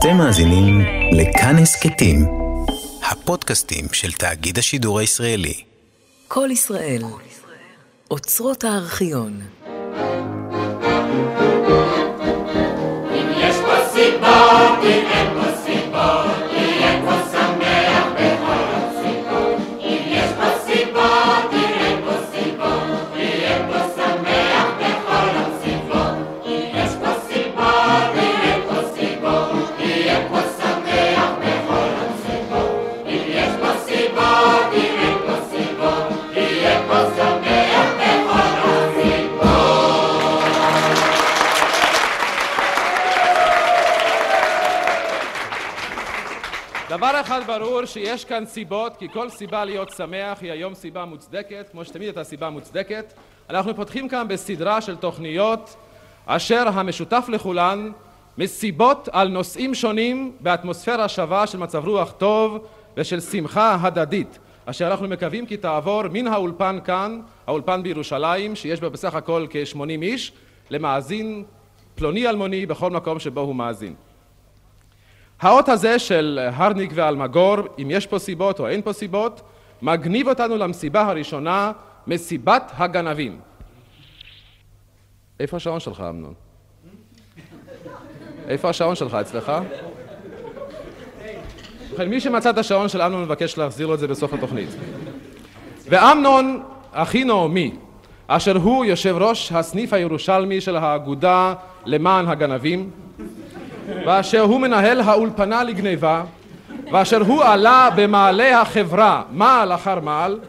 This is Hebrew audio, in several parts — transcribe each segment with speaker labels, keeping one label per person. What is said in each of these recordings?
Speaker 1: אתם מאזינים לכאן הסכתים, הפודקאסטים של תאגיד השידור הישראלי.
Speaker 2: כל ישראל, אוצרות הארכיון.
Speaker 3: אם יש פה סיבה, אם אין פה סיבה,
Speaker 4: אחד ברור שיש כאן סיבות, כי כל סיבה להיות שמח היא היום סיבה מוצדקת, כמו שתמיד הייתה סיבה מוצדקת. אנחנו פותחים כאן בסדרה של תוכניות אשר המשותף לכולן מסיבות על נושאים שונים באטמוספירה שווה של מצב רוח טוב ושל שמחה הדדית, אשר אנחנו מקווים כי תעבור מן האולפן כאן, האולפן בירושלים, שיש בה בסך הכל כ-80 איש, למאזין פלוני אלמוני בכל מקום שבו הוא מאזין. האות הזה של הרניק ואלמגור, אם יש פה סיבות או אין פה סיבות, מגניב אותנו למסיבה הראשונה, מסיבת הגנבים. איפה השעון שלך, אמנון? איפה השעון שלך אצלך? ובכן, מי שמצא את השעון של אמנון מבקש להחזיר לו את זה בסוף התוכנית. ואמנון, אחי נעמי, אשר הוא יושב ראש הסניף הירושלמי של האגודה למען הגנבים, ואשר הוא מנהל האולפנה לגניבה, ואשר הוא עלה במעלה החברה מעל אחר מעל,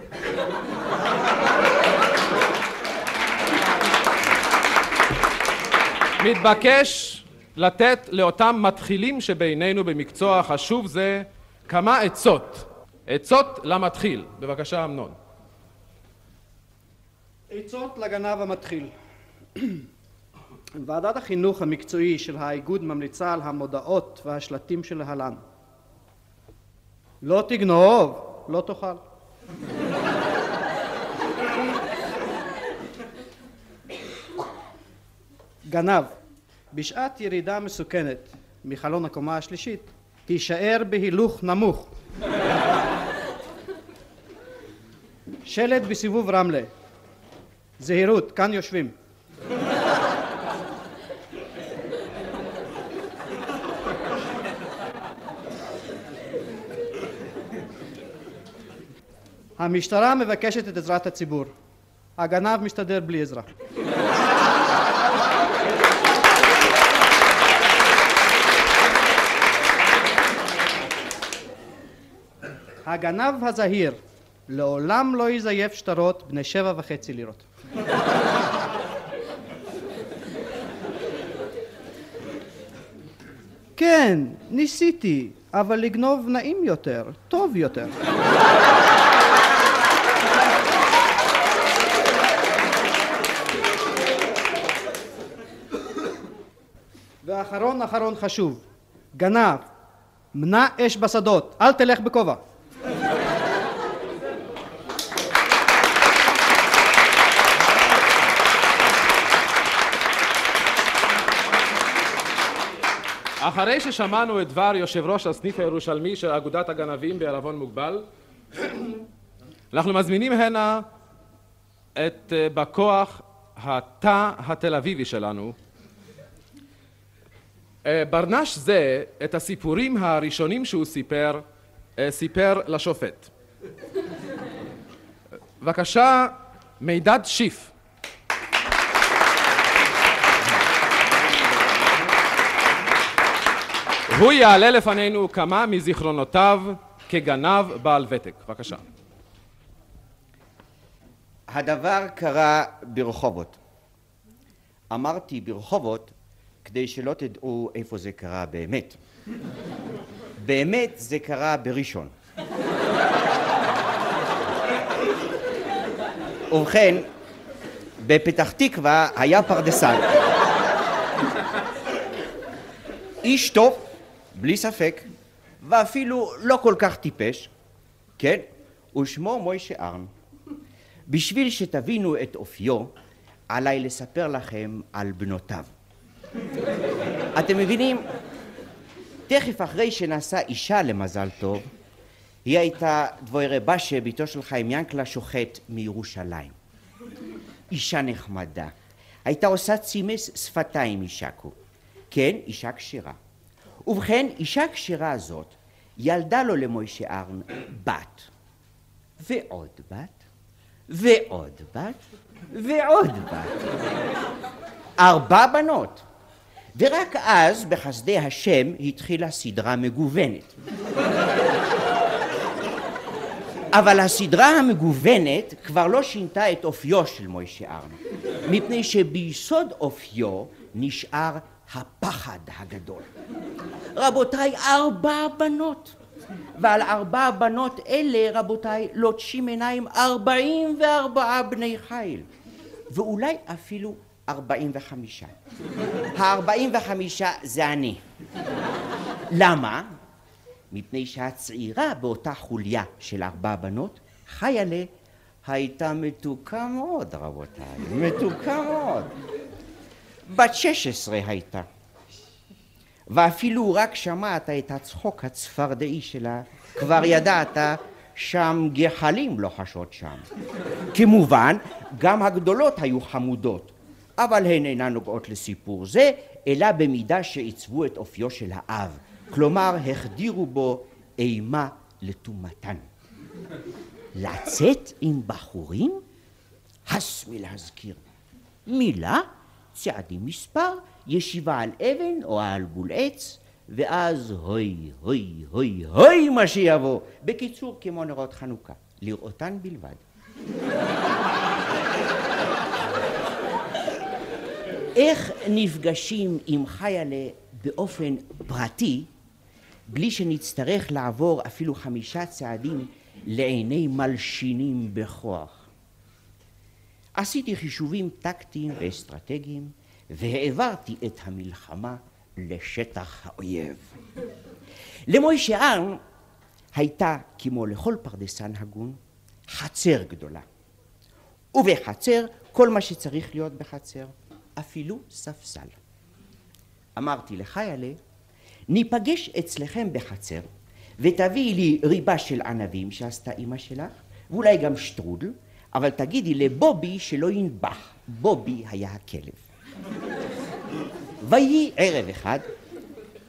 Speaker 4: מתבקש לתת לאותם מתחילים שבינינו במקצוע חשוב זה כמה עצות. עצות למתחיל. בבקשה, אמנון.
Speaker 5: עצות לגנב המתחיל ועדת החינוך המקצועי של האיגוד ממליצה על המודעות והשלטים שלהלן לא תגנוב, לא תאכל. גנב בשעת ירידה מסוכנת מחלון הקומה השלישית תישאר בהילוך נמוך. שלט בסיבוב רמלה זהירות, כאן יושבים המשטרה מבקשת את עזרת הציבור. הגנב מסתדר בלי עזרה. הגנב הזהיר לעולם לא יזייף שטרות בני שבע וחצי לירות. כן, ניסיתי, אבל לגנוב נעים יותר, טוב יותר. ואחרון אחרון חשוב, גנב, מנע אש בשדות, אל תלך בכובע.
Speaker 4: אחרי ששמענו את דבר יושב ראש הסניף הירושלמי של אגודת הגנבים בערבון מוגבל, אנחנו מזמינים הנה את אה, בא כוח התא התל אביבי שלנו. אה, ברנש זה, את הסיפורים הראשונים שהוא סיפר, אה, סיפר לשופט. בבקשה, מידד שיף. הוא יעלה לפנינו כמה מזיכרונותיו כגנב בעל ותק. בבקשה.
Speaker 6: הדבר קרה ברחובות. אמרתי ברחובות כדי שלא תדעו איפה זה קרה באמת. באמת זה קרה בראשון. ובכן, בפתח תקווה היה פרדסן. איש טוב, בלי ספק, ואפילו לא כל כך טיפש, כן, ושמו מוישה ארן. בשביל שתבינו את אופיו, עליי לספר לכם על בנותיו. אתם מבינים? תכף אחרי שנשא אישה למזל טוב, היא הייתה דבוירה בשה, בתו של חיים ינקלה, שוחט מירושלים. אישה נחמדה. הייתה עושה צימס שפתיים משקו. כן, אישה כשרה. ובכן, אישה כשרה הזאת ילדה לו למוישה ארן בת, ועוד בת, ועוד בת, ועוד בת. ארבע בנות. ורק אז, בחסדי השם, התחילה סדרה מגוונת. אבל הסדרה המגוונת כבר לא שינתה את אופיו של מוישה ארנו, מפני שביסוד אופיו נשאר הפחד הגדול. רבותיי, ארבע בנות. ועל ארבע בנות אלה, רבותיי, לוטשים עיניים ארבעים וארבעה בני חיל. ואולי אפילו ארבעים וחמישה. הארבעים וחמישה זה אני. למה? מפני שהצעירה באותה חוליה של ארבע בנות, חיילה, הייתה מתוקה מאוד, רבותיי, מתוקה מאוד. בת שש עשרה הייתה, ואפילו רק שמעת את הצחוק הצפרדעי שלה, כבר ידעת שם גחלים לוחשות שם. כמובן, גם הגדולות היו חמודות, אבל הן אינן נוגעות לסיפור זה, אלא במידה שעיצבו את אופיו של האב. כלומר, החדירו בו אימה לטומאתן. לצאת עם בחורים? הס מלהזכיר. מילה, צעדים מספר, ישיבה על אבן או על בול עץ, ואז הוי, הוי, הוי, הוי מה שיבוא. בקיצור, כמו נרות חנוכה, לראותן בלבד. איך נפגשים עם חיילה באופן פרטי בלי שנצטרך לעבור אפילו חמישה צעדים לעיני מלשינים בכוח. עשיתי חישובים טקטיים ואסטרטגיים והעברתי את המלחמה לשטח האויב. למוישה ארן הייתה, כמו לכל פרדסן הגון, חצר גדולה. ובחצר כל מה שצריך להיות בחצר, אפילו ספסל. אמרתי לחיילה, ניפגש אצלכם בחצר ותביאי לי ריבה של ענבים שעשתה אימא שלך, ואולי גם שטרודל, אבל תגידי לבובי שלא ינבח, בובי היה הכלב. ויהי ערב אחד,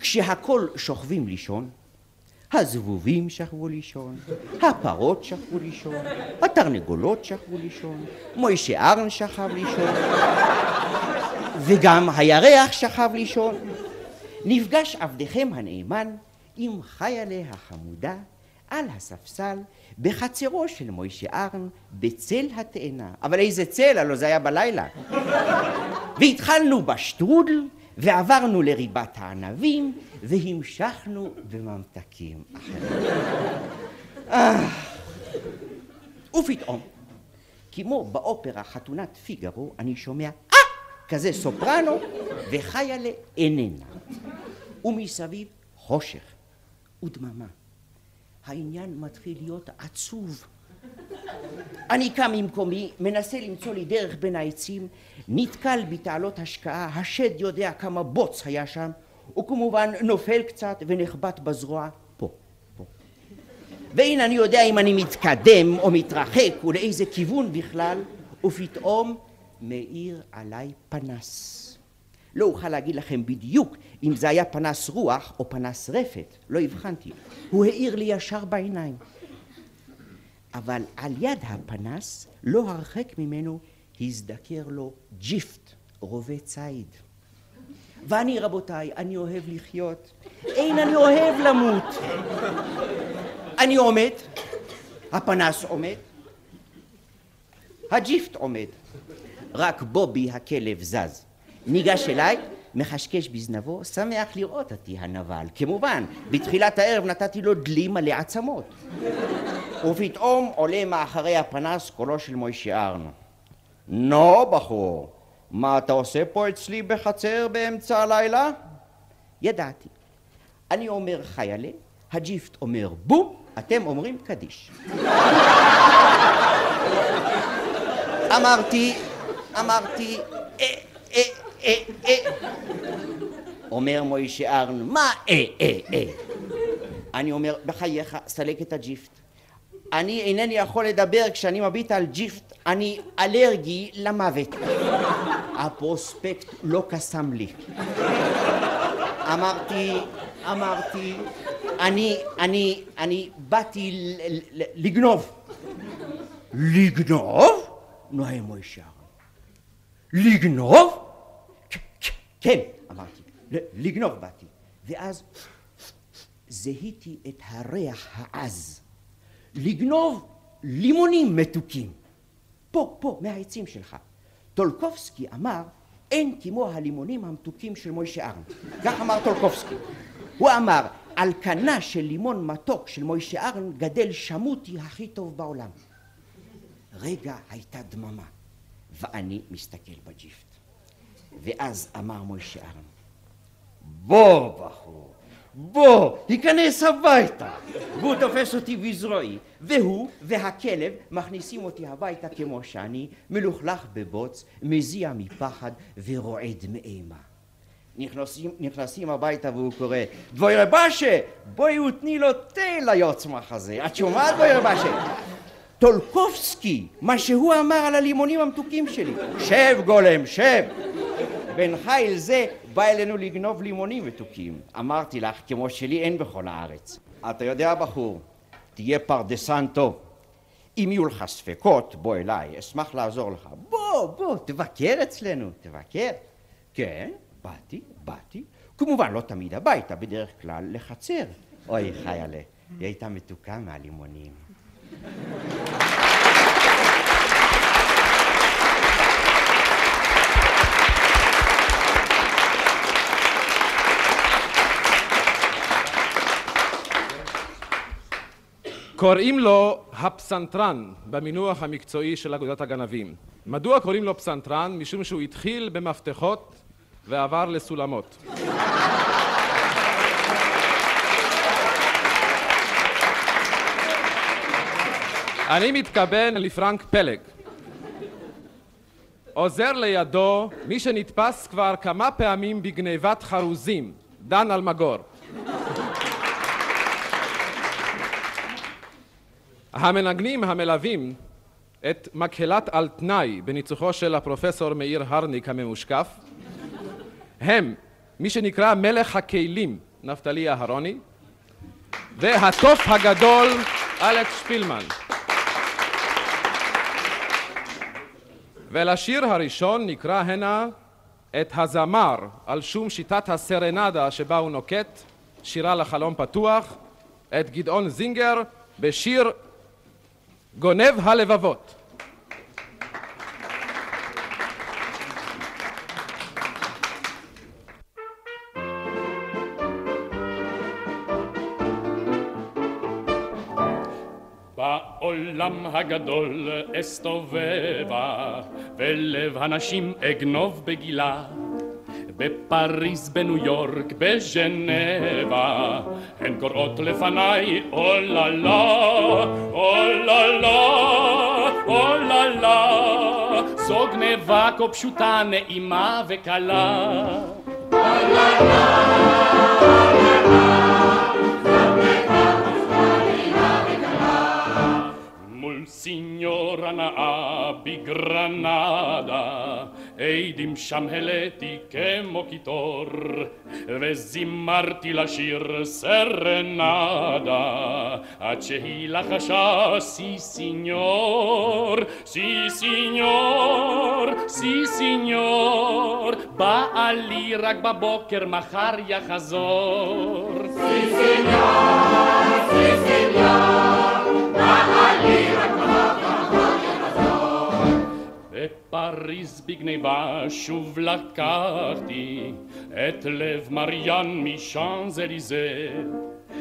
Speaker 6: כשהכל שוכבים לישון, הזבובים שכבו לישון, הפרות שכבו לישון, התרנגולות שכבו לישון, מוישה ארן שכב לישון, וגם הירח שכב לישון. נפגש עבדכם הנאמן עם חיילה החמודה על הספסל בחצרו של מוישה ארן בצל התאנה. אבל איזה צל? הלוא זה היה בלילה. והתחלנו בשטרודל ועברנו לריבת הענבים והמשכנו בממתקים אחרים. אה. ופתאום, כמו באופרה חתונת פיגארו, אני שומע! כזה סופרנו וחיילה איננה. ומסביב חושך ודממה. העניין מתחיל להיות עצוב. אני קם ממקומי, מנסה למצוא לי דרך בין העצים, נתקל בתעלות השקעה, השד יודע כמה בוץ היה שם, וכמובן נופל קצת ונחבט בזרוע פה, פה. והנה אני יודע אם אני מתקדם או מתרחק ולאיזה כיוון בכלל, ופתאום מאיר עליי פנס. לא אוכל להגיד לכם בדיוק אם זה היה פנס רוח או פנס רפת, לא הבחנתי. הוא האיר לי ישר בעיניים. אבל על יד הפנס, לא הרחק ממנו, הזדקר לו ג'יפט, רובה ציד. ואני, רבותיי, אני אוהב לחיות. אין אני אוהב למות. אני עומד, הפנס עומד, הג'יפט עומד. רק בובי הכלב זז. ניגש אליי, מחשקש בזנבו, שמח לראות אותי הנבל. כמובן, בתחילת הערב נתתי לו דלי מלא עצמות. ופתאום עולה מאחורי הפנס קולו של מוישה ארנו. נו, בחור, מה אתה עושה פה אצלי בחצר באמצע הלילה? ידעתי. אני אומר חיילה, הג'יפט אומר בום, אתם אומרים קדיש. אמרתי, אמרתי, אה, אה, אה, אה. אומר מוישה ארן, מה אה, אה, אה? אני אומר, בחייך, סלק את הג'יפט. אני אינני יכול לדבר כשאני מביט על ג'יפט, אני אלרגי למוות. הפרוספקט לא קסם לי. אמרתי, אמרתי, אני, אני, אני באתי לגנוב. לגנוב? נועה מוישה. לגנוב? "כ- כ- כן, אמרתי, לגנוב באתי. ואז זיהיתי את הריח העז. לגנוב לימונים מתוקים. פה, פה, מהעצים שלך. טולקובסקי אמר, אין כמו הלימונים המתוקים של מוישה ארן. כך אמר טולקובסקי. הוא אמר, על כנה של לימון מתוק של מוישה ארן גדל שמותי הכי טוב בעולם. רגע הייתה דממה, ואני מסתכל בג'יפט. ואז אמר מוישה ארן, בוא בחור, בוא, היכנס הביתה. והוא תופס אותי בזרועי, והוא והכלב מכניסים אותי הביתה כמו שאני, מלוכלך בבוץ, מזיע מפחד ורועד מאימה. נכנסים, נכנסים הביתה והוא קורא, דבויר בשה, בואי ותני לו תה ליוצמח הזה. את שומעת דבויר בשה? טולקובסקי, מה שהוא אמר על הלימונים המתוקים שלי. שב גולם, שב. בן חיל זה בא אלינו לגנוב לימונים מתוקים. אמרתי לך, כמו שלי אין בכל הארץ. אתה יודע, בחור, תהיה פרדסן טוב. אם יהיו לך ספקות, בוא אליי, אשמח לעזור לך. בוא, בוא, תבקר אצלנו, תבקר. כן, באתי, באתי. כמובן, לא תמיד הביתה, בדרך כלל לחצר. אוי, חיילה, היא הייתה מתוקה מהלימונים.
Speaker 4: קוראים לו הפסנתרן במינוח המקצועי של אגודת הגנבים. מדוע קוראים לו פסנתרן? משום שהוא התחיל במפתחות ועבר לסולמות. אני מתכוון לפרנק פלג. עוזר לידו מי שנתפס כבר כמה פעמים בגניבת חרוזים, דן אלמגור. המנגנים המלווים את מקהלת על תנאי בניצוחו של הפרופסור מאיר הרניק הממושקף הם מי שנקרא מלך הכלים נפתלי אהרוני והתוף הגדול אלכס שפילמן ולשיר הראשון נקרא הנה את הזמר על שום שיטת הסרנדה שבה הוא נוקט שירה לחלום פתוח את גדעון זינגר בשיר גונב הלבבות.
Speaker 7: בעולם הגדול אסתובבה, ולב הנשים אגנוב בגילה. בפריז, בניו יורק, בז'נבה, הן קוראות לפניי, אוללה, אוללה, אוללה, זו גנבה כה פשוטה, נעימה וקלה. מול סיניורה נאה בגרנדה, עדים שם העליתי כמו קיטור, וזימרתי לשיר סרנדה, עד שהיא לחשה סי סיניור, סי סיניור, סי סיניור, בעלי רק בבוקר מחר יחזור. Et Paris Bigneva chouve la carti, et lev Marian mi Champs-Élysées,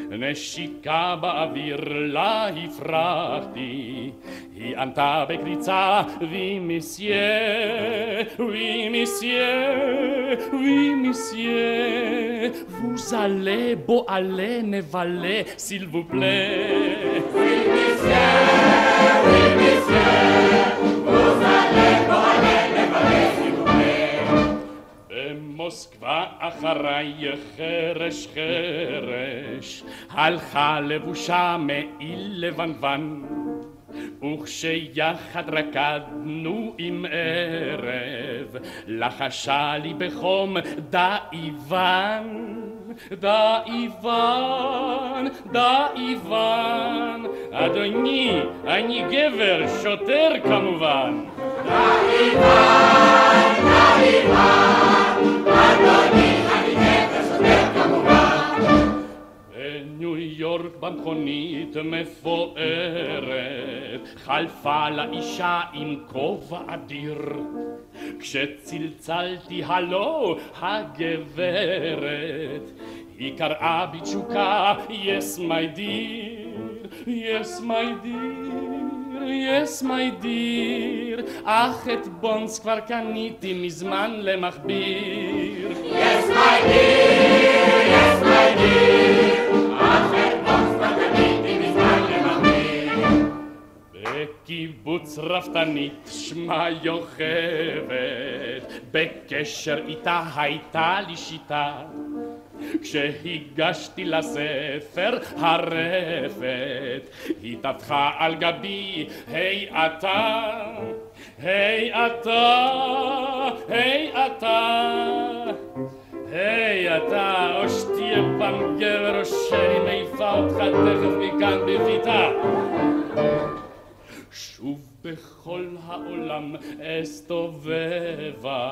Speaker 7: ne scicaba vir la i frati, i antabe grizza, vi messier, vi messier, vi messier, vous allez, beau allez, ne valez, s'il vous plaît. Oui messier! מוסקבה אחריי חרש חרש, הלכה לבושה מעיל לבנוון. וכשיחד רקדנו עם ערב, לחשה לי בחום דאיוון, דאיוון, דאיוון. אדוני, אני גבר, שוטר כמובן. בניו במכונית מפוארת, חלפה לאישה עם כובע אדיר. כשצלצלתי הלו הגברת, היא קראה בתשוקה yes my dear, yes my dear, yes my dear, אך את בונדס כבר קניתי מזמן למכביר. בקיבוץ רפתנית שמה יוכבת, בקשר איתה הייתה לי שיטה. כשהגשתי לספר הרפת, היא טפחה על גבי, היי אתה, היי אתה, היי אתה. היי אתה, או שתהיה פעם גבר או שאני מעיפה אותך תכף מכאן בביתה. שוב בכל העולם אסתובבה,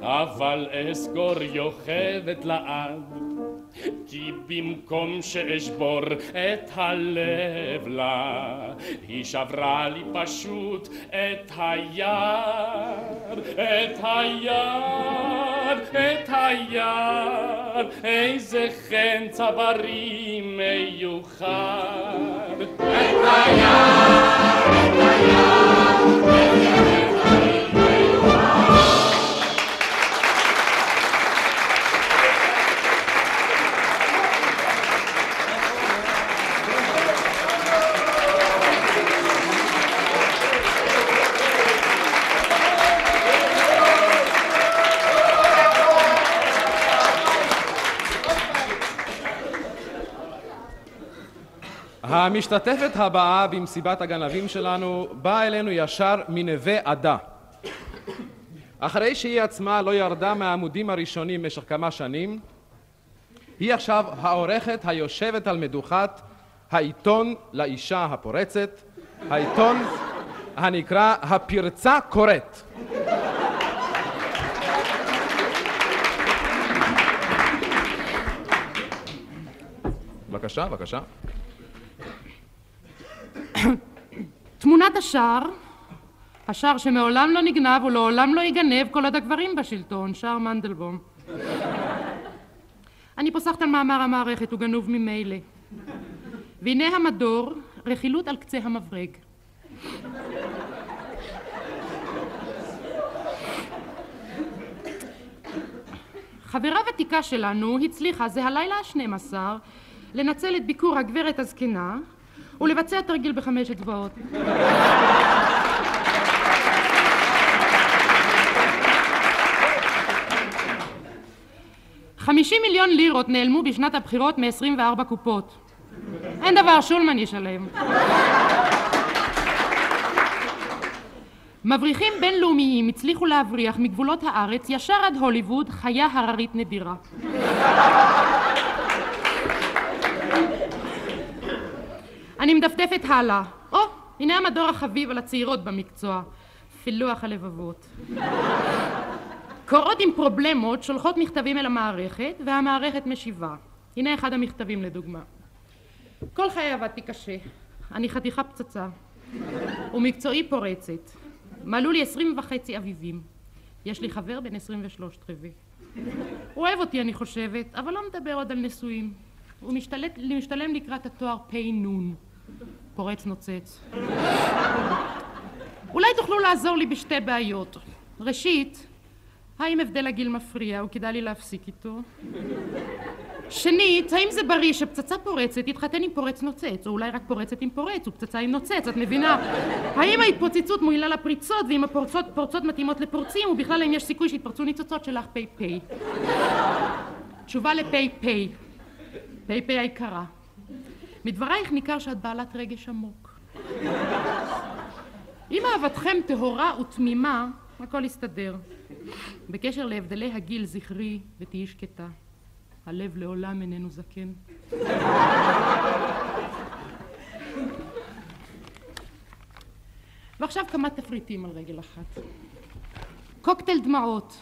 Speaker 7: אבל אסגור יוכבת לעד. כי במקום שאשבור את הלב לה, היא שברה לי פשוט את היד, את היד, את היד, איזה חן צווארי מיוחד.
Speaker 4: המשתתפת הבאה במסיבת הגנבים שלנו באה אלינו ישר מנווה עדה. אחרי שהיא עצמה לא ירדה מהעמודים הראשונים במשך כמה שנים, היא עכשיו העורכת היושבת על מדוכת העיתון לאישה הפורצת, העיתון הנקרא הפרצה קוראת. בבקשה, בבקשה.
Speaker 8: תמונת השער, השער שמעולם לא נגנב ולעולם לא יגנב כל עוד הגברים בשלטון, שער מנדלבום. אני פוסחת על מאמר המערכת, הוא גנוב ממילא. והנה המדור, רכילות על קצה המברג. חברה ותיקה שלנו הצליחה זה הלילה השנים עשר לנצל את ביקור הגברת הזקנה ולבצע תרגיל בחמש אצבעות. חמישים מיליון לירות נעלמו בשנת הבחירות מ-24 קופות. אין דבר, שולמן ישלם. מבריחים בינלאומיים הצליחו להבריח מגבולות הארץ ישר עד הוליווד חיה הררית נדירה. אני מדפדפת הלאה. או, הנה המדור החביב על הצעירות במקצוע. פילוח הלבבות. קוראות עם פרובלמות שולחות מכתבים אל המערכת, והמערכת משיבה. הנה אחד המכתבים לדוגמה. כל חיי עבדתי קשה. אני חתיכה פצצה. ומקצועי פורצת. מלאו לי עשרים וחצי אביבים. יש לי חבר בן עשרים ושלושת רבעי. הוא אוהב אותי, אני חושבת, אבל לא מדבר עוד על נשואים. הוא משתלם לקראת התואר פ"נ. פורץ נוצץ. אולי תוכלו לעזור לי בשתי בעיות. ראשית, האם הבדל הגיל מפריע וכדאי לי להפסיק איתו? שנית, האם זה בריא שפצצה פורצת תתחתן עם פורץ נוצץ, או אולי רק פורצת עם פורץ ופצצה עם נוצץ, את מבינה? האם ההתפוצצות מועילה לפריצות, ואם הפורצות פורצות מתאימות לפורצים, ובכלל האם יש סיכוי שיתפרצו ניצוצות שלך פ"פ? תשובה לפ"פ. פ"פ היקרה. מדברייך ניכר שאת בעלת רגש עמוק. אם אהבתכם טהורה ותמימה, הכל יסתדר. בקשר להבדלי הגיל זכרי ותהיי שקטה. הלב לעולם איננו זקן. ועכשיו כמה תפריטים על רגל אחת. קוקטייל דמעות.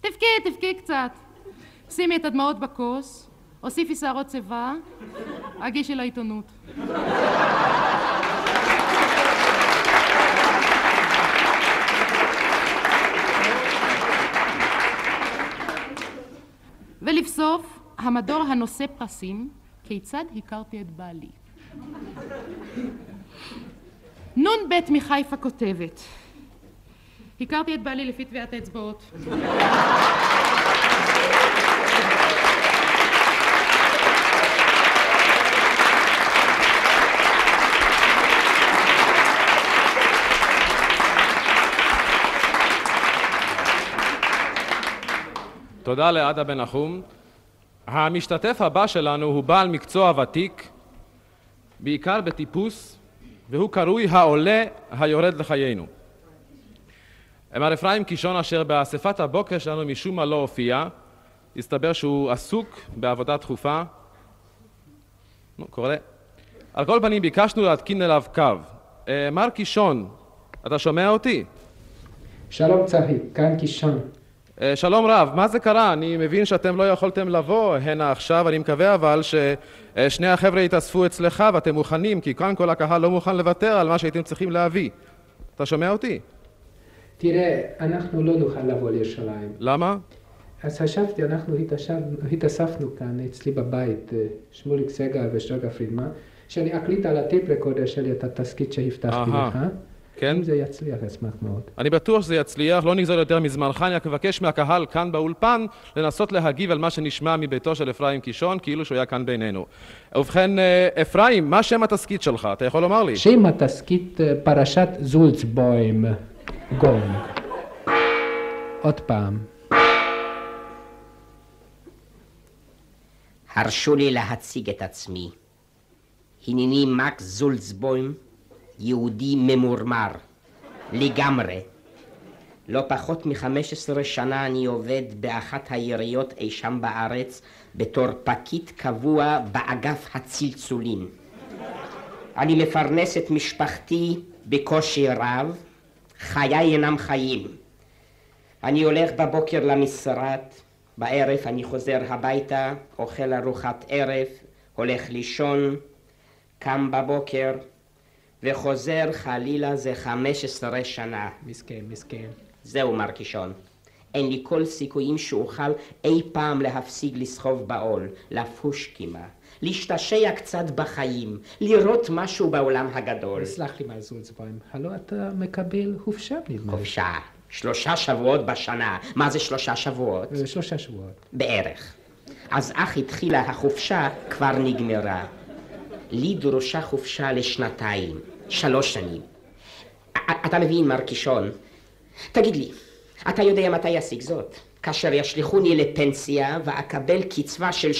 Speaker 8: תבכי, תבכי קצת. שימי את הדמעות בכוס, הוסיפי שערות שיבה, הגישי לעיתונות. ולבסוף, המדור הנושא פרסים, כיצד הכרתי את בעלי. נ"ב מחיפה כותבת, הכרתי את בעלי לפי טביעת האצבעות.
Speaker 4: תודה לעדה בן נחום. המשתתף הבא שלנו הוא בעל מקצוע ותיק, בעיקר בטיפוס, והוא קרוי העולה היורד לחיינו. מר אפרים קישון אשר באספת הבוקר שלנו משום מה לא הופיע, הסתבר שהוא עסוק בעבודה דחופה. נו, קורה. על כל פנים ביקשנו להתקין אליו קו. אה, מר קישון, אתה שומע אותי?
Speaker 9: שלום צחי, כאן קישון.
Speaker 4: אה, שלום רב, מה זה קרה? אני מבין שאתם לא יכולתם לבוא הנה עכשיו, אני מקווה אבל ששני החבר'ה יתאספו אצלך ואתם מוכנים, כי כאן כל הקהל לא מוכן לוותר על מה שהייתם צריכים להביא. אתה שומע אותי?
Speaker 9: תראה, אנחנו לא נוכל לבוא לירושלים.
Speaker 4: למה?
Speaker 9: אז חשבתי, אנחנו התאספנו, התאספנו כאן אצלי בבית, אה, שמוליק סגל ושרגא פרידמן, שאני אקליט על ה tape recorder שלי את התסכית שהבטחתי. לך.
Speaker 4: כן?
Speaker 9: אם זה יצליח, אשמח מאוד.
Speaker 4: אני בטוח שזה יצליח, לא נגזול יותר מזמנך, אני רק מבקש מהקהל כאן באולפן לנסות להגיב על מה שנשמע מביתו של אפרים קישון, כאילו שהוא היה כאן בינינו. ובכן, אה, אפרים, מה שם התסכית שלך? אתה יכול לומר לי?
Speaker 9: שם התסכית אה, פרשת זולצבוים, גונג. עוד פעם.
Speaker 10: הרשו לי להציג את עצמי. הנני מקס זולצבוים, יהודי ממורמר, לגמרי. לא פחות מ-15 שנה אני עובד באחת העיריות אי שם בארץ בתור פקיד קבוע באגף הצלצולים. אני מפרנס את משפחתי בקושי רב, חיי אינם חיים. אני הולך בבוקר למשרד, בערב אני חוזר הביתה, אוכל ארוחת ערב, הולך לישון, קם בבוקר וחוזר חלילה זה 15 שנה.
Speaker 9: מסכן, מסכן.
Speaker 10: זהו מר קישון. אין לי כל סיכויים שאוכל אי פעם להפסיק לסחוב בעול, לפוש קימה, להשתשע קצת בחיים, לראות משהו בעולם הגדול.
Speaker 9: סלח לי מר זולצבוים, הלא אתה מקבל חופשה נדמה לי.
Speaker 10: חופשה. שלושה שבועות בשנה. מה זה שלושה שבועות?
Speaker 9: אה, שלושה שבועות.
Speaker 10: בערך. אז אך התחילה החופשה, כבר נגמרה. לי דרושה חופשה לשנתיים, שלוש שנים. אתה מבין, מר קישון? תגיד לי, אתה יודע מתי אשיג זאת? כאשר ישליכוני לפנסיה ואקבל קצבה של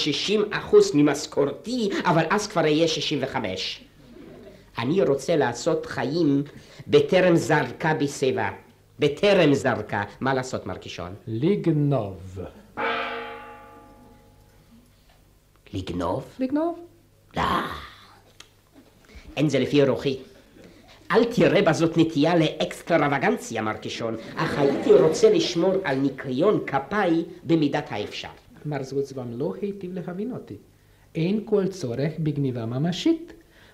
Speaker 10: 60% ממשכורתי, אבל אז כבר אהיה 65. אני רוצה לעשות חיים בטרם זרקה בשיבה. בטרם זרקה. מה לעשות, מר קישון?
Speaker 9: לגנוב.
Speaker 10: לגנוב?
Speaker 9: לגנוב?
Speaker 10: לא. אין זה לפי רוחי. אל תראה בזאת נטייה לאקסטרווגנציה, מר קישון, אך הייתי רוצה לשמור על ניקיון כפיי במידת האפשר.
Speaker 9: מר זולצבוים לא היטיב להבין אותי. אין כל צורך בגניבה ממשית.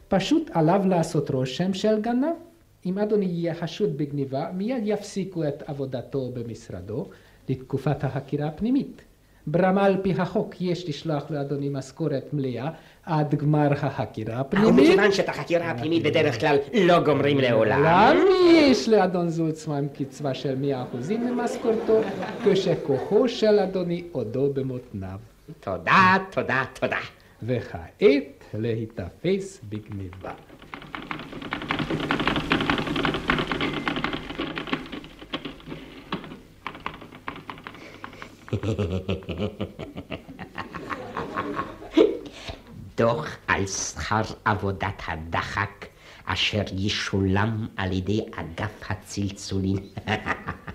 Speaker 9: פשוט עליו לעשות רושם של גנב. אם אדוני יהיה חשוד בגניבה, מיד יפסיקו את עבודתו במשרדו לתקופת החקירה הפנימית. ברמה על פי החוק יש לשלוח לאדוני משכורת מלאה עד גמר החקירה הפנימית.
Speaker 10: ומכיוון שאת החקירה הפנימית בדרך כלל לא גומרים לעולם.
Speaker 9: למה יש לאדון זולצמן קצבה של מאה אחוזים ממשכורתו, כשכוחו של אדוני עודו במותניו.
Speaker 10: תודה, תודה, תודה.
Speaker 9: וכעת להיתפס בגניבה.
Speaker 10: דוח על שכר עבודת הדחק אשר ישולם על ידי אגף הצלצולים.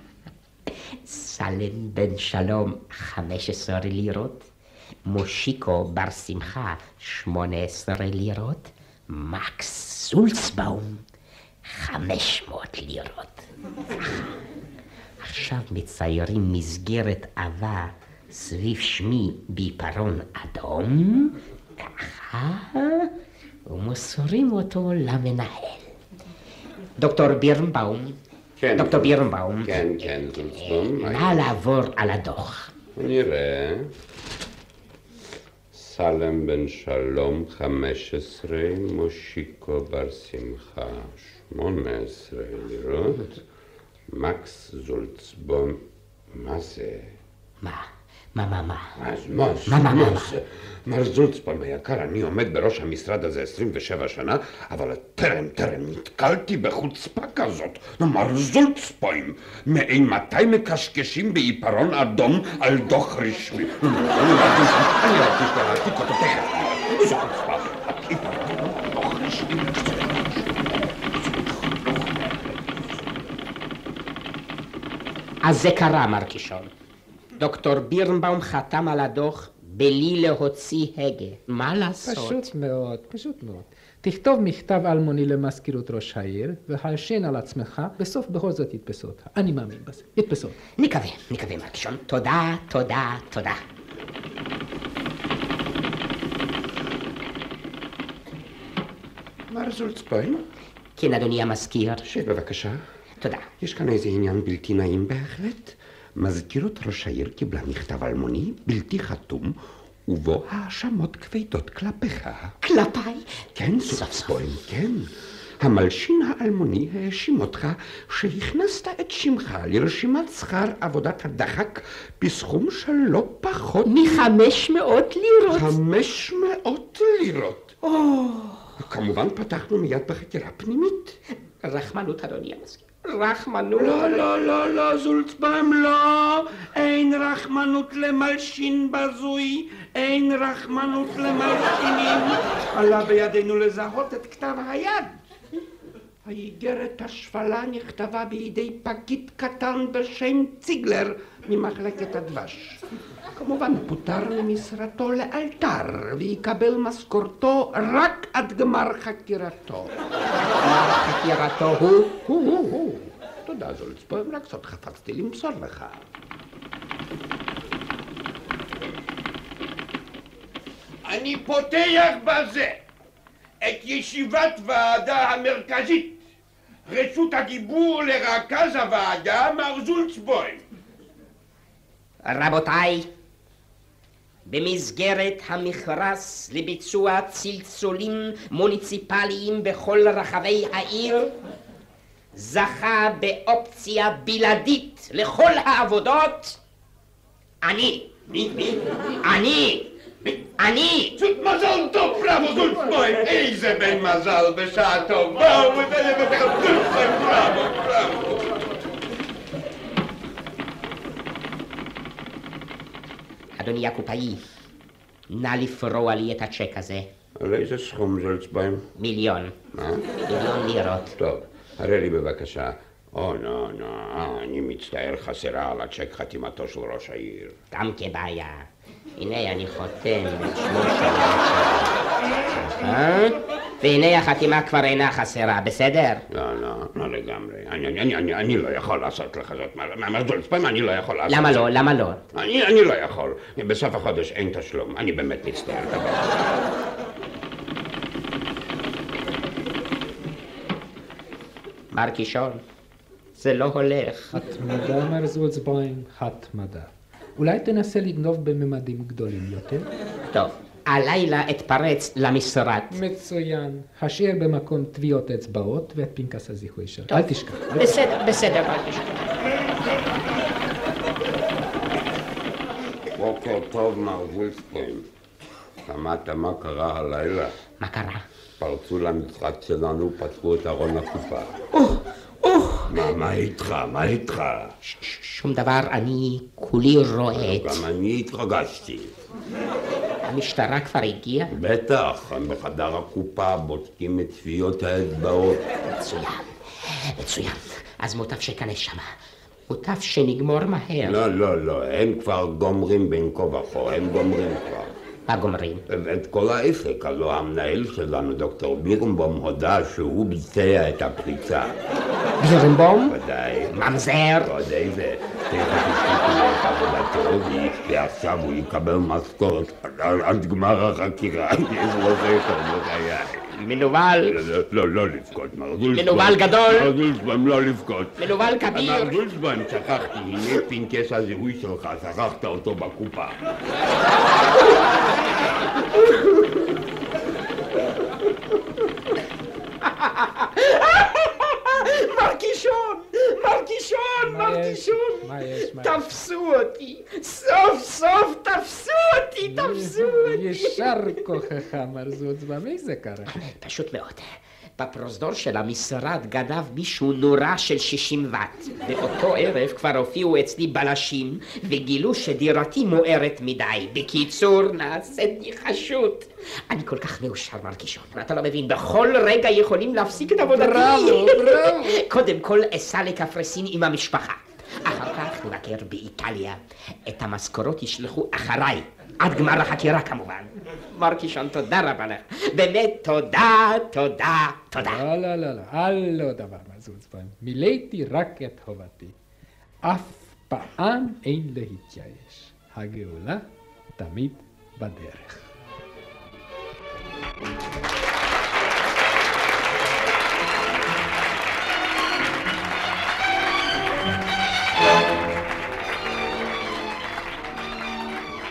Speaker 10: סלם בן שלום, 15 לירות, מושיקו בר שמחה, 18 לירות, מקס זולצבאום, 500 לירות. עכשיו מציירים מסגרת עבה סביב שמי בעיפרון אדום, ומוסרים אותו למנהל. דוקטור בירנבאום,
Speaker 11: כן.
Speaker 10: דוקטור בירנבאום,
Speaker 11: כן, כן, זולצבום.
Speaker 10: נא לעבור על הדוח.
Speaker 11: נראה. סלם בן שלום, 15, מושיקו בר שמחה, 18 לירות, מקס זולצבום, מה זה?
Speaker 10: מה? מה, מה, מה?
Speaker 11: אז מה?
Speaker 10: מה, מה, מה?
Speaker 11: מר זולצבום היקר, אני עומד בראש המשרד הזה 27 שנה, אבל טרם, טרם נתקלתי בחוצפה כזאת. מר זולצבום, מאימתי מקשקשים בעיפרון אדום על דוח רשמי? אני רק רוצה להעתיק אותו תכף. איזה חוצפה. עיפרון דוח רשמי.
Speaker 10: אז זה קרה, מר קישון. דוקטור בירנבאום חתם על הדוח בלי להוציא הגה. מה לעשות?
Speaker 9: פשוט מאוד, פשוט מאוד. תכתוב מכתב אלמוני למזכירות ראש העיר, והלשין על עצמך, בסוף בכל זאת יתפסו אותך. אני מאמין בזה, יתפסו אותך.
Speaker 10: נקווה, נקווה, מר קישון. תודה, תודה, תודה.
Speaker 11: מר זולצבום?
Speaker 10: כן, אדוני המזכיר.
Speaker 11: שב בבקשה.
Speaker 10: תודה.
Speaker 11: יש כאן איזה עניין בלתי נעים בהחלט. מזכירות ראש העיר קיבלה מכתב אלמוני בלתי חתום, ובו האשמות כבדות כלפיך.
Speaker 10: כלפיי?
Speaker 11: כן, סופסבוים, כן. המלשין האלמוני האשים אותך שהכנסת את שמך לרשימת שכר עבודת הדחק בסכום של לא פחות
Speaker 10: מחמש מאות לירות.
Speaker 11: חמש מאות לירות. כמובן פתחנו מיד בחקירה פנימית.
Speaker 10: רחמנות, אדוני המזכיר. רחמנות.
Speaker 11: לא, לא, לא, לא, זולצבם, לא. אין רחמנות למלשין בזוי, אין רחמנות למלשינים. עלה בידינו לזהות את כתב היד. האיגרת השפלה נכתבה בידי פקיד קטן בשם ציגלר ממחלקת הדבש. כמובן פוטר ממשרתו לאלתר ויקבל משכורתו רק עד גמר חקירתו.
Speaker 10: חקירתו הוא?
Speaker 11: הוא, הוא, הוא. תודה, זולצבוים, רק זאת חפצתי למסור לך. אני פותח בזה את ישיבת ועדה המרכזית. רשות הדיבור לרכז הוועדה, מר זולצבוים.
Speaker 10: רבותיי, במסגרת המכרז לביצוע צלצולים מוניציפליים בכל רחבי העיר, זכה באופציה בלעדית לכל העבודות אני.
Speaker 11: מי? מי?
Speaker 10: אני. אני.
Speaker 11: מזל טוב, בראבו, זולצבוים. איזה בן מזל בשעה טובה. זולצבוים, בראבו, בראבו.
Speaker 10: אדוני הקופאי, נא לפרוע לי את הצ'ק הזה.
Speaker 11: על איזה סכום, זולצבוים?
Speaker 10: מיליון.
Speaker 11: מה?
Speaker 10: מיליון לירות.
Speaker 11: טוב, הראה לי בבקשה. או, נו, נו, אני מצטער, חסרה על הצ'ק חתימתו של ראש העיר.
Speaker 10: גם כבעיה. הנה אני חותם את שמו של העיר. והנה החתימה כבר אינה חסרה, בסדר?
Speaker 11: לא, לא, לא לגמרי. אני, אני, אני, אני, אני לא יכול לעשות לך זאת. מה, מה, זולצבוים, אני לא יכול לעשות
Speaker 10: למה. לא? למה לא?
Speaker 11: אני, אני לא יכול. בסוף החודש אין תשלום. אני באמת מצטער.
Speaker 10: מר קישון, זה לא הולך.
Speaker 9: התמדה, מר זולצבוים, התמדה. אולי תנסה לגנוב בממדים גדולים יותר?
Speaker 10: טוב, הלילה אתפרץ למשרד.
Speaker 9: מצוין. השאיר במקום טביעות אצבעות ואת פנקס הזיכוי שלך.
Speaker 10: טוב.
Speaker 9: אל תשכח.
Speaker 10: בסדר, בסדר, מר קישון.
Speaker 11: בוקר
Speaker 12: טוב, מר וולפסקין. שמעת מה קרה הלילה?
Speaker 10: מה קרה?
Speaker 12: פרצו למשרד שלנו, פתחו את ארון הקופה. מה, מה איתך? מה איתך?
Speaker 10: שום דבר, אני כולי רועד.
Speaker 12: גם אני התרגשתי.
Speaker 10: המשטרה כבר הגיעה?
Speaker 12: בטח, הם בחדר הקופה בודקים את טביעות האצבעות.
Speaker 10: מצוין, מצוין. אז מוטב שכנס שמה. מוטב שנגמור מהר.
Speaker 12: לא, לא, לא, הם כבר גומרים בין כה וכה, הם גומרים כבר.
Speaker 10: מה גומרים?
Speaker 12: את כל העסק, הלוא המנהל שלנו, דוקטור בירנבום, הודה שהוא ביצע את הפריצה.
Speaker 10: בירנבום?
Speaker 12: ודאי.
Speaker 10: ממזר?
Speaker 12: ועוד איזה. תכף הפסיקו לו את עבודתו, ועכשיו הוא יקבל משכורת עד- גמר החקירה. יש לו זכר בחיי.
Speaker 10: מנוול?
Speaker 12: לא, לא, לא לבכות, מר זולצמן.
Speaker 10: מנוול גדול?
Speaker 12: מר זולצמן, לא לבכות.
Speaker 10: מנוול כביר?
Speaker 12: מר זולצמן, שכחתי, הנה פנקס הזיהוי שלך, שכחת אותו בקופה.
Speaker 10: מר קישון! מר קישון! מר קישון!
Speaker 9: מה יש? מה
Speaker 10: תפסו אותי! סוף סוף תפסו אותי! תפסו אותי!
Speaker 9: ישר כוחך, מר זוצבם, איך זה קרה?
Speaker 10: פשוט מאוד. בפרוזדור של המשרד גנב מישהו נורה של 60 ואט. באותו ערב כבר הופיעו אצלי בלשים וגילו שדירתי מוארת מדי. בקיצור, נעשיתי חשוד. אני כל כך מאושר, מר קישון. אתה לא מבין, בכל רגע יכולים להפסיק את עבודתי.
Speaker 9: בראבו, בראבו.
Speaker 10: קודם כל אסע לקפריסין עם המשפחה. אחר כך נבקר באיטליה. את המשכורות ישלחו אחריי. עד גמר החקירה כמובן. מר קישון, תודה רבה לך. באמת, תודה, תודה, תודה.
Speaker 9: לא, לא, לא, לא, אל לא דבר, מר זוצבם. מילאתי רק את חובתי. אף פעם אין להתייאש. הגאולה תמיד בדרך.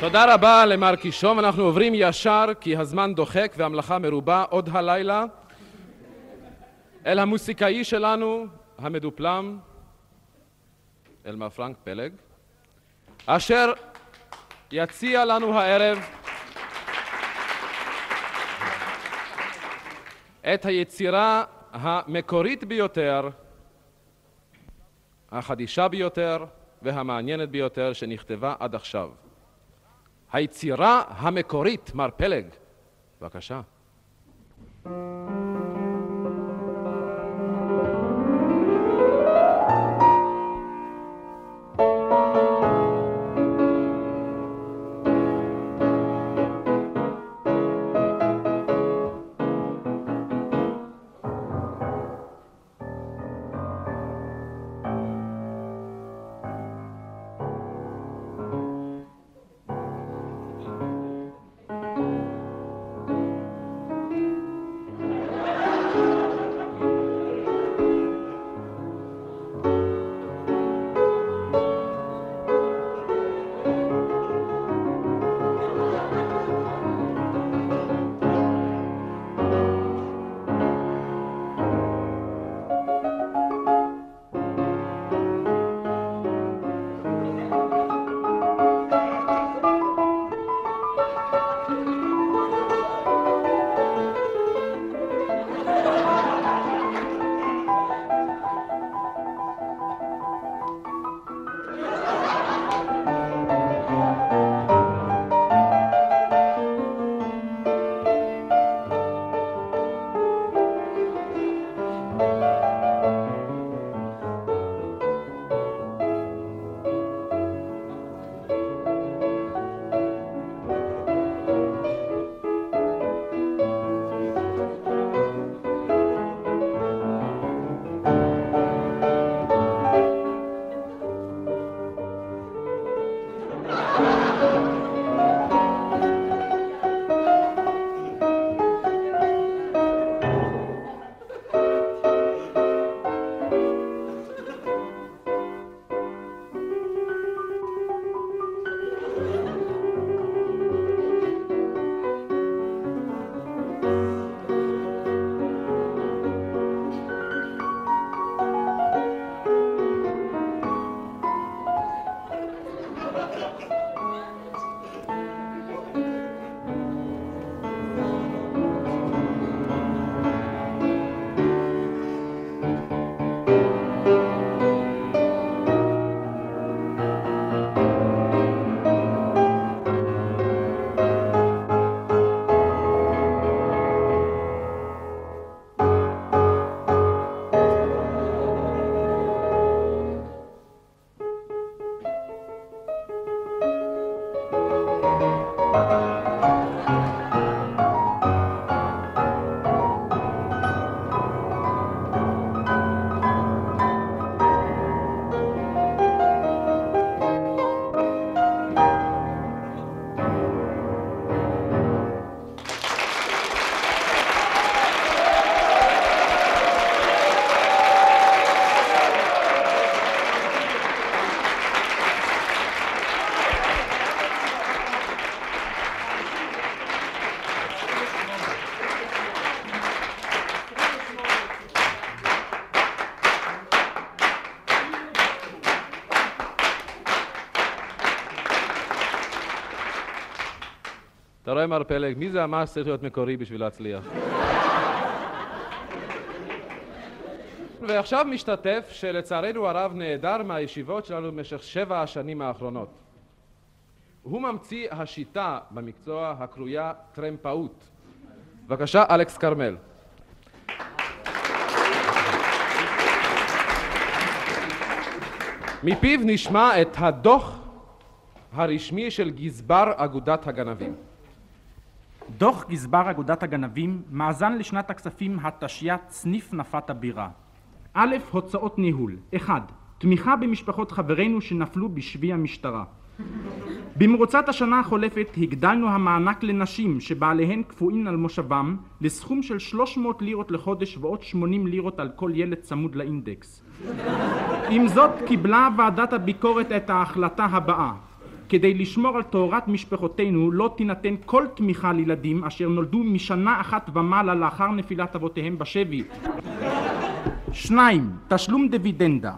Speaker 4: תודה רבה למר קישון, אנחנו עוברים ישר, כי הזמן דוחק והמלאכה מרובה, עוד הלילה, אל המוסיקאי שלנו, המדופלם, אל מר פרנק פלג, אשר יציע לנו הערב את היצירה המקורית ביותר, החדישה ביותר והמעניינת ביותר שנכתבה עד עכשיו. היצירה המקורית, מר פלג. בבקשה. מר פלג, מי זה אמר שצריך להיות מקורי בשביל להצליח? ועכשיו משתתף שלצערנו הרב נעדר מהישיבות שלנו במשך שבע השנים האחרונות. הוא ממציא השיטה במקצוע הקרויה טרמפאות. בבקשה, אלכס כרמל. מפיו נשמע את הדוח הרשמי של גזבר אגודת הגנבים.
Speaker 13: דוח גזבר אגודת הגנבים, מאזן לשנת הכספים התשי"ט, סניף נפת הבירה. א', הוצאות ניהול. 1. תמיכה במשפחות חברינו שנפלו בשבי המשטרה. במרוצת השנה החולפת הגדלנו המענק לנשים שבעליהן קפואים על מושבם לסכום של 300 לירות לחודש ועוד 80 לירות על כל ילד צמוד לאינדקס. עם זאת קיבלה ועדת הביקורת את ההחלטה הבאה כדי לשמור על טהרת משפחותינו לא תינתן כל תמיכה לילדים אשר נולדו משנה אחת ומעלה לאחר נפילת אבותיהם בשבי. שניים, תשלום דיבידנדה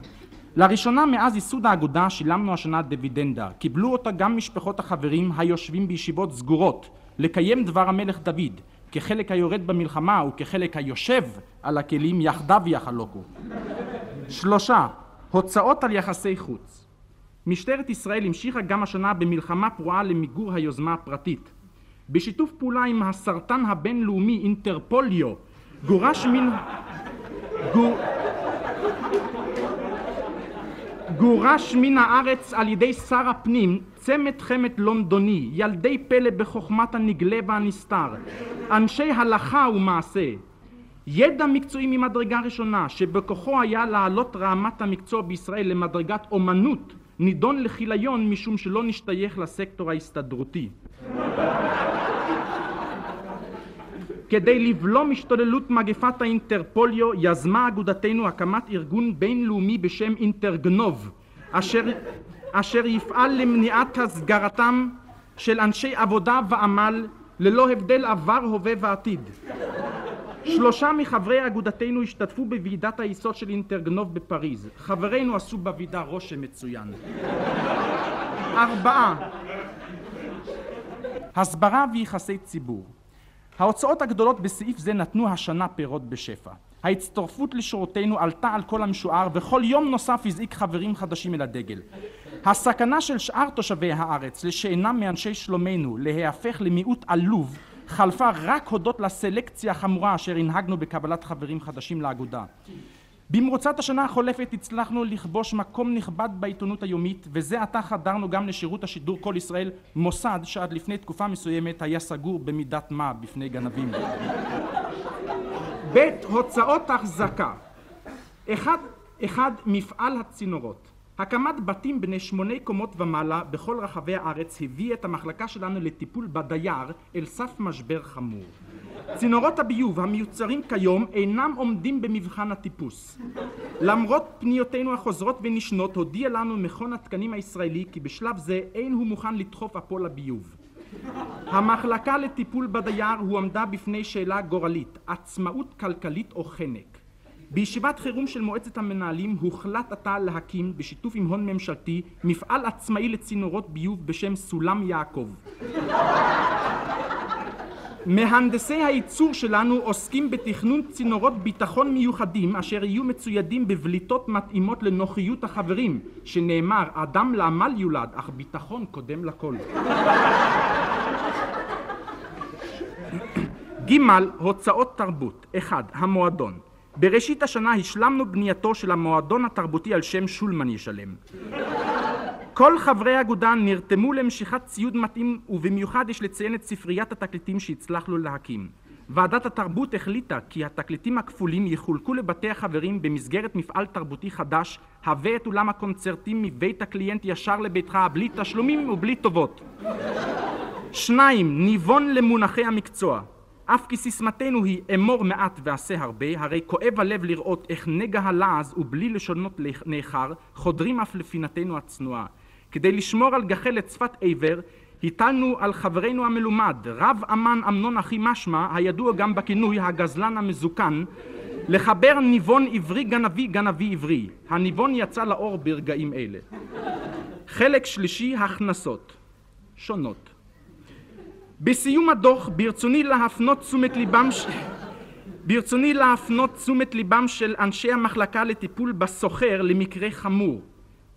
Speaker 13: לראשונה מאז ייסוד האגודה שילמנו השנה דיבידנדה. קיבלו אותה גם משפחות החברים היושבים בישיבות סגורות לקיים דבר המלך דוד כחלק היורד במלחמה וכחלק היושב על הכלים יחדיו יחלוקו. שלושה, הוצאות על יחסי חוץ. משטרת ישראל המשיכה גם השנה במלחמה פרועה למיגור היוזמה הפרטית. בשיתוף פעולה עם הסרטן הבינלאומי אינטרפוליו גורש מן... גור... גורש מן הארץ על ידי שר הפנים צמד חמד לונדוני, ילדי פלא בחוכמת הנגלה והנסתר, אנשי הלכה ומעשה, ידע מקצועי ממדרגה ראשונה שבכוחו היה להעלות רמת המקצוע בישראל למדרגת אומנות נידון לכיליון משום שלא נשתייך לסקטור ההסתדרותי. כדי לבלום השתוללות מגפת האינטרפוליו יזמה אגודתנו הקמת ארגון בינלאומי בשם אינטרגנוב אשר, אשר יפעל למניעת הסגרתם של אנשי עבודה ועמל ללא הבדל עבר, הווה ועתיד. שלושה מחברי אגודתנו השתתפו בוועידת היסוד של אינטרגנוב בפריז. חברינו עשו בוועידה רושם מצוין. ארבעה הסברה ויחסי ציבור ההוצאות הגדולות בסעיף זה נתנו השנה פירות בשפע. ההצטרפות לשורותינו עלתה על כל המשוער וכל יום נוסף הזעיק חברים חדשים אל הדגל. הסכנה של שאר תושבי הארץ לשאינם מאנשי שלומנו להיהפך למיעוט עלוב חלפה רק הודות לסלקציה החמורה אשר הנהגנו בקבלת חברים חדשים לאגודה. במרוצת השנה החולפת הצלחנו לכבוש מקום נכבד בעיתונות היומית וזה עתה חדרנו גם לשירות השידור כל ישראל מוסד שעד לפני תקופה מסוימת היה סגור במידת מה בפני גנבים. ב' הוצאות החזקה אחד, אחד מפעל הצינורות הקמת בתים בני שמונה קומות ומעלה בכל רחבי הארץ הביא את המחלקה שלנו לטיפול בדייר אל סף משבר חמור. צינורות הביוב המיוצרים כיום אינם עומדים במבחן הטיפוס. למרות פניותינו החוזרות ונשנות הודיע לנו מכון התקנים הישראלי כי בשלב זה אין הוא מוכן לדחוף אפו לביוב. המחלקה לטיפול בדייר הועמדה בפני שאלה גורלית עצמאות כלכלית או חנק בישיבת חירום של מועצת המנהלים הוחלט עתה להקים בשיתוף עם הון ממשלתי מפעל עצמאי לצינורות ביוב בשם סולם יעקב. מהנדסי הייצור שלנו עוסקים בתכנון צינורות ביטחון מיוחדים אשר יהיו מצוידים בבליטות מתאימות לנוחיות החברים שנאמר אדם לעמל יולד אך ביטחון קודם לכל. ג' הוצאות תרבות אחד המועדון בראשית השנה השלמנו בנייתו של המועדון התרבותי על שם שולמן ישלם. כל חברי האגודה נרתמו למשיכת ציוד מתאים ובמיוחד יש לציין את ספריית התקליטים שהצלחנו להקים. ועדת התרבות החליטה כי התקליטים הכפולים יחולקו לבתי החברים במסגרת מפעל תרבותי חדש הווה את אולם הקונצרטים מבית הקליינט ישר לביתך בלי תשלומים ובלי טובות. שניים, ניבון למונחי המקצוע אף כי סיסמתנו היא אמור מעט ועשה הרבה, הרי כואב הלב לראות איך נגע הלעז ובלי לשונות נאחר חודרים אף לפינתנו הצנועה. כדי לשמור על גחלת שפת עבר הטלנו על חברנו המלומד רב אמן אמנון אחי משמע הידוע גם בכינוי הגזלן המזוקן לחבר ניבון עברי גנבי גנבי עברי. הניבון יצא לאור ברגעים אלה. חלק שלישי הכנסות שונות בסיום הדוח ברצוני להפנות תשומת ליבם ש... ברצוני להפנות תשומת ליבם של אנשי המחלקה לטיפול בסוחר למקרה חמור.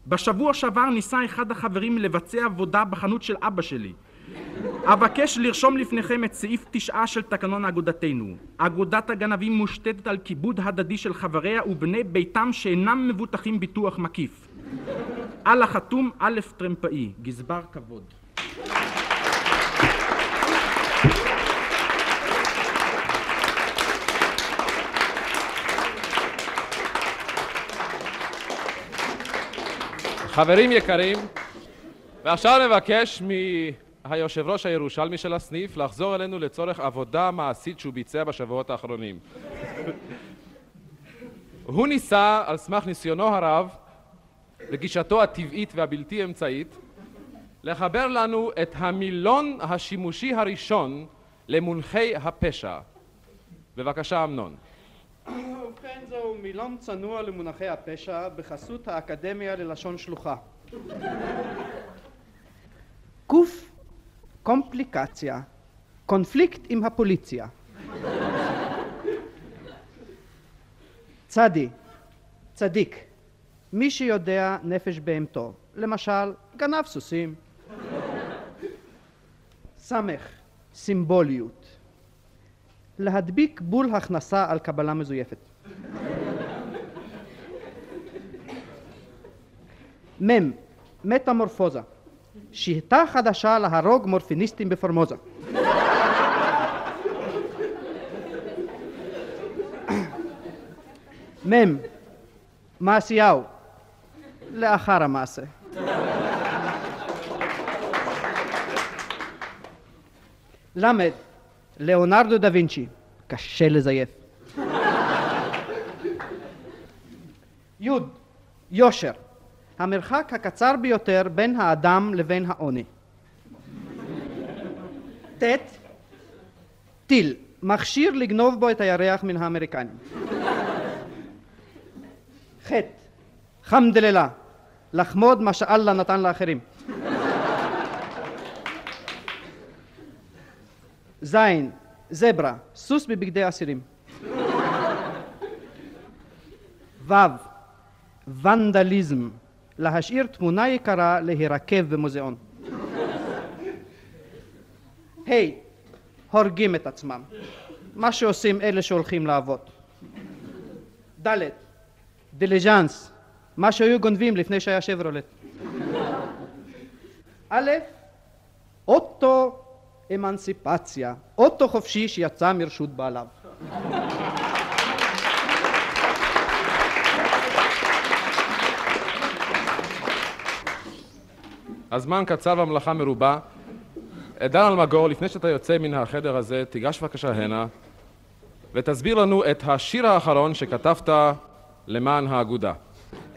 Speaker 13: בשבוע שעבר ניסה אחד החברים לבצע עבודה בחנות של אבא שלי. אבקש לרשום לפניכם את סעיף תשעה של תקנון אגודתנו. אגודת הגנבים מושתתת על כיבוד הדדי של חבריה ובני ביתם שאינם מבוטחים ביטוח מקיף. על החתום א' טרמפאי, גזבר כבוד.
Speaker 4: חברים יקרים, ועכשיו נבקש מהיושב ראש הירושלמי של הסניף לחזור אלינו לצורך עבודה מעשית שהוא ביצע בשבועות האחרונים. הוא ניסה, על סמך ניסיונו הרב, וגישתו הטבעית והבלתי אמצעית, לחבר לנו את המילון השימושי הראשון למונחי הפשע. בבקשה, אמנון.
Speaker 5: ובכן זהו מילון צנוע למונחי הפשע בחסות האקדמיה ללשון שלוחה. קוף קומפליקציה קונפליקט עם הפוליציה. צדי צדיק מי שיודע נפש בהמתו למשל גנב סוסים. סמך סימבוליות להדביק בול הכנסה על קבלה מזויפת. מ' מטמורפוזה שיטה חדשה להרוג מורפיניסטים בפורמוזה. מ' מעשיהו לאחר המעשה. למד ליאונרדו דה וינצ'י, קשה לזייף. י. יושר, המרחק הקצר ביותר בין האדם לבין העוני. ט. טיל, מכשיר לגנוב בו את הירח מן האמריקנים. ח. חמדללה, לחמוד מה שאללה נתן לאחרים. זין, זברה, סוס בבגדי אסירים. ו' ונדליזם, להשאיר תמונה יקרה להירקב במוזיאון. ה' הורגים את עצמם, מה שעושים אלה שהולכים לעבוד. ד' דיליג'אנס, מה שהיו גונבים לפני שהיה שברולט. א' אוטו אמנסיפציה, אוטו חופשי שיצא מרשות בעליו.
Speaker 4: הזמן קצר והמלאכה מרובה. דן אלמגור, לפני שאתה יוצא מן החדר הזה, תיגש בבקשה הנה ותסביר לנו את השיר האחרון שכתבת למען האגודה.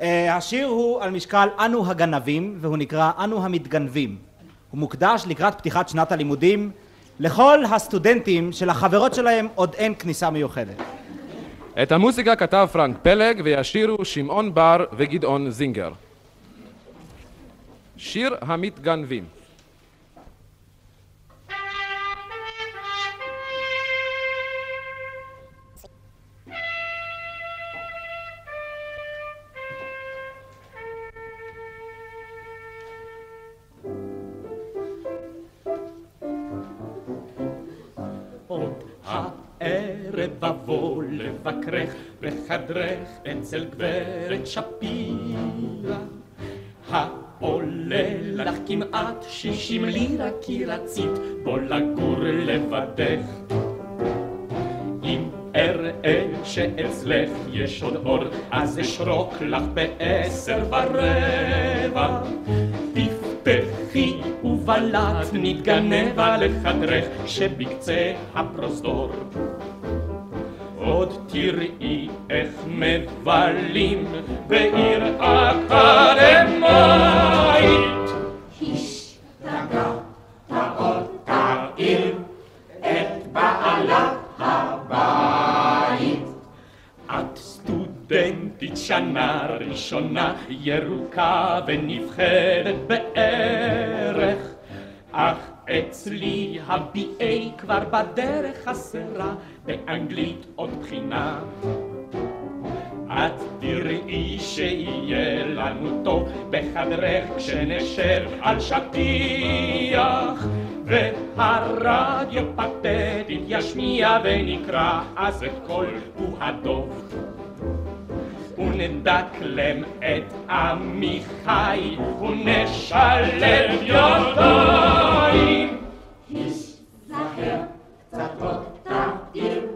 Speaker 14: אה, השיר הוא על משקל אנו הגנבים והוא נקרא אנו המתגנבים. הוא מוקדש לקראת פתיחת שנת הלימודים לכל הסטודנטים שלחברות שלהם עוד אין כניסה מיוחדת.
Speaker 4: את המוסיקה כתב פרנק פלג וישירו שמעון בר וגדעון זינגר. שיר המתגנבים
Speaker 3: בחדרך אצל גברת שפירא העולה לך כמעט שישים לירה כי רצית בו לגור לבדך. אם אראה שאצלך יש עוד אור אז אשרוק לך בעשר ורבע. תפתחי ובלט נתגנבה לחדרך שבקצה הפרוזדור עוד תראי איך מבלים בעיר אקדמאית
Speaker 15: השתגעת אותה עיר את בעלה הבית.
Speaker 3: את סטודנטית שנה ראשונה ירוקה ונבחרת אך אצלי ה-BA כבר בדרך חסרה, באנגלית עוד בחינה. את תראי שיהיה לנו טוב בחדרך כשנשב על שטיח והרדיו פתטית ישמיע ונקרא אז את כל הוא הדוב ונדקלם את עמיחי ונשלב ידיים
Speaker 16: היזהר לא תעיר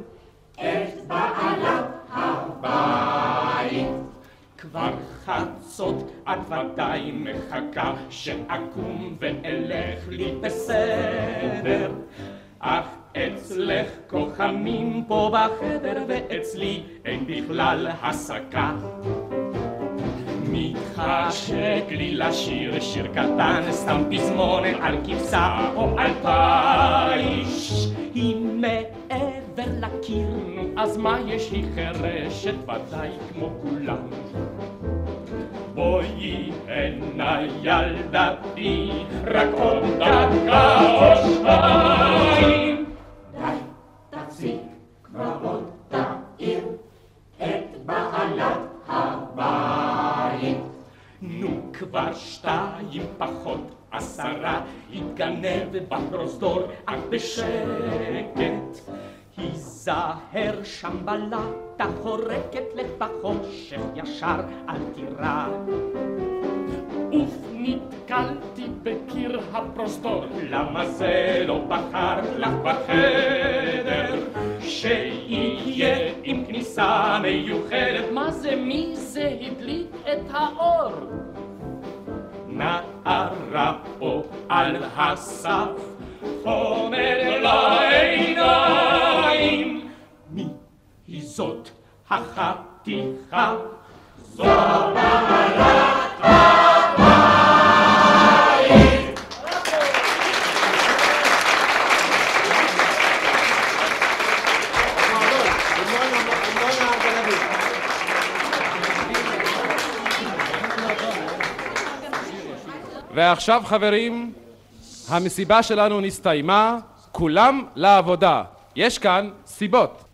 Speaker 16: את בעלת הבית.
Speaker 3: כבר חצות את ודאי מחכה שאקום ואלך לי בסדר אך אצלך כוחמים פה בחדר ואצלי אין בכלל הסקה. מתחשק לי לשיר שיר קטן סתם פזמון על כבשה או על פייש היא מעבר לקיר נו אז מה יש? היא חירשת ודאי כמו כולם. בואי הנה ילדתי רק עוד דקה או שתיים
Speaker 16: כבר עוד תעיר את בעלת הבית.
Speaker 3: נו כבר שתיים פחות עשרה התגנב בפרוזדור אך בשקט היזהר שם בלטה חורקת לך בחושך ישר אל תירא אוף נתקלתי בקיר הפרוזדור למה זה לא בחר לך בחדר שיהיה עם כניסה מיוחדת. מה זה מי זה הדליק את האור? נערה פה על הסף חומר לעיניים. מי היא זאת החתיכה? זו בעלת הבית
Speaker 4: ועכשיו חברים, המסיבה שלנו נסתיימה, כולם לעבודה. יש כאן סיבות.